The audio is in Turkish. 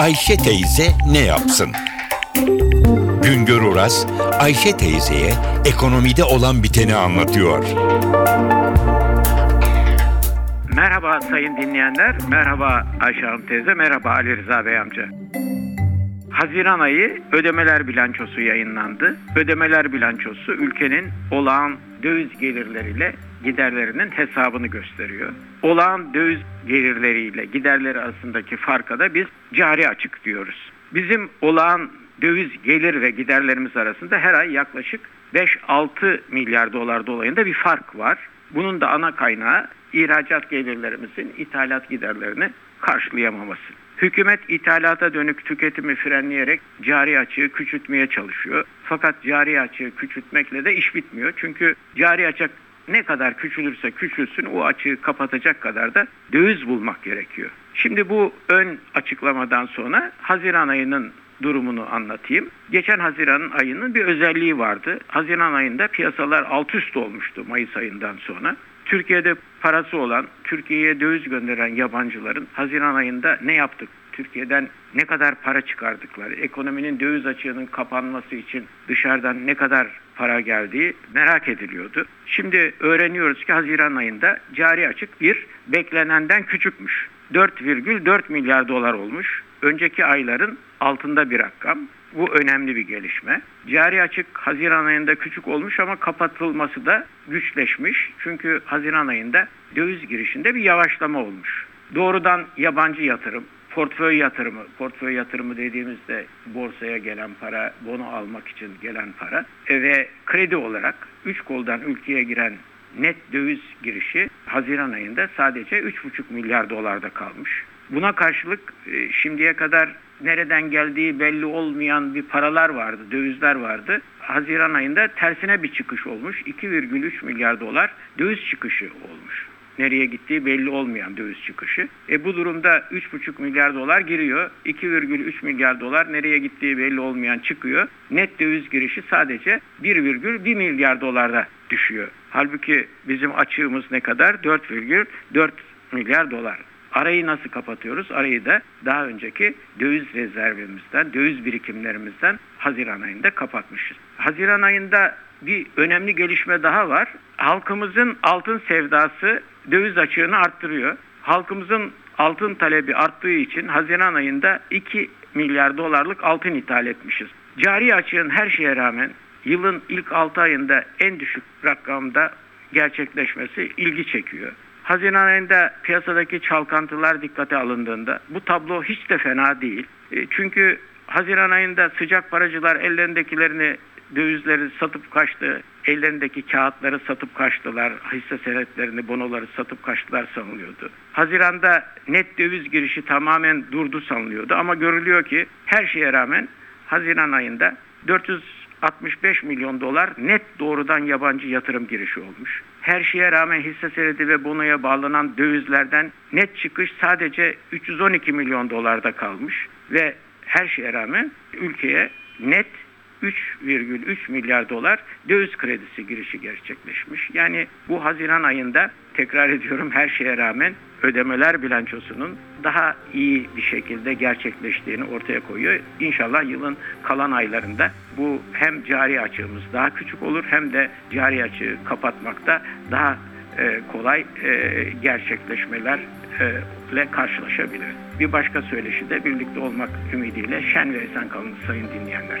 Ayşe teyze ne yapsın? Güngör Oras, Ayşe teyzeye ekonomide olan biteni anlatıyor. Merhaba sayın dinleyenler, merhaba Ayşe Hanım teyze, merhaba Ali Rıza Bey amca. Haziran ayı ödemeler bilançosu yayınlandı. Ödemeler bilançosu ülkenin olağan döviz gelirleriyle giderlerinin hesabını gösteriyor. Olağan döviz gelirleriyle giderleri arasındaki farka da biz cari açık diyoruz. Bizim olağan döviz gelir ve giderlerimiz arasında her ay yaklaşık 5-6 milyar dolar dolayında bir fark var. Bunun da ana kaynağı ihracat gelirlerimizin ithalat giderlerini karşılayamaması. Hükümet ithalata dönük tüketimi frenleyerek cari açığı küçültmeye çalışıyor. Fakat cari açığı küçültmekle de iş bitmiyor. Çünkü cari açık ne kadar küçülürse küçülsün o açığı kapatacak kadar da döviz bulmak gerekiyor. Şimdi bu ön açıklamadan sonra Haziran ayının durumunu anlatayım. Geçen Haziran ayının bir özelliği vardı. Haziran ayında piyasalar alt üst olmuştu Mayıs ayından sonra. Türkiye'de parası olan, Türkiye'ye döviz gönderen yabancıların Haziran ayında ne yaptık? Türkiye'den ne kadar para çıkardıkları, ekonominin döviz açığının kapanması için dışarıdan ne kadar para geldiği merak ediliyordu. Şimdi öğreniyoruz ki Haziran ayında cari açık bir beklenenden küçükmüş. 4,4 milyar dolar olmuş. Önceki ayların altında bir rakam. Bu önemli bir gelişme. Cari açık Haziran ayında küçük olmuş ama kapatılması da güçleşmiş. Çünkü Haziran ayında döviz girişinde bir yavaşlama olmuş. Doğrudan yabancı yatırım, portföy yatırımı, portföy yatırımı dediğimizde borsaya gelen para, bono almak için gelen para e, ve kredi olarak 3 koldan ülkeye giren net döviz girişi Haziran ayında sadece 3,5 milyar dolarda kalmış. Buna karşılık e, şimdiye kadar nereden geldiği belli olmayan bir paralar vardı, dövizler vardı. Haziran ayında tersine bir çıkış olmuş. 2,3 milyar dolar döviz çıkışı olmuş. Nereye gittiği belli olmayan döviz çıkışı. E bu durumda 3,5 milyar dolar giriyor. 2,3 milyar dolar nereye gittiği belli olmayan çıkıyor. Net döviz girişi sadece 1,1 milyar dolarda düşüyor. Halbuki bizim açığımız ne kadar? 4,4 milyar dolar. Arayı nasıl kapatıyoruz? Arayı da daha önceki döviz rezervimizden, döviz birikimlerimizden Haziran ayında kapatmışız. Haziran ayında bir önemli gelişme daha var. Halkımızın altın sevdası döviz açığını arttırıyor. Halkımızın altın talebi arttığı için Haziran ayında 2 milyar dolarlık altın ithal etmişiz. Cari açığın her şeye rağmen yılın ilk 6 ayında en düşük rakamda gerçekleşmesi ilgi çekiyor. Haziran ayında piyasadaki çalkantılar dikkate alındığında bu tablo hiç de fena değil. E, çünkü Haziran ayında sıcak paracılar ellerindekilerini dövizleri satıp kaçtı, ellerindeki kağıtları satıp kaçtılar, hisse senetlerini, bonoları satıp kaçtılar sanılıyordu. Haziranda net döviz girişi tamamen durdu sanılıyordu ama görülüyor ki her şeye rağmen Haziran ayında 465 milyon dolar net doğrudan yabancı yatırım girişi olmuş. Her şeye rağmen hisse senedi ve bonoya bağlanan dövizlerden net çıkış sadece 312 milyon dolarda kalmış ve her şeye rağmen ülkeye net 3,3 milyar dolar döviz kredisi girişi gerçekleşmiş. Yani bu Haziran ayında tekrar ediyorum her şeye rağmen ödemeler bilançosunun daha iyi bir şekilde gerçekleştiğini ortaya koyuyor. İnşallah yılın kalan aylarında bu hem cari açığımız daha küçük olur hem de cari açığı kapatmakta daha e, kolay e, gerçekleşmeler ile karşılaşabiliriz. Bir başka söyleşi de birlikte olmak ümidiyle şen ve esen kalın sayın dinleyenler.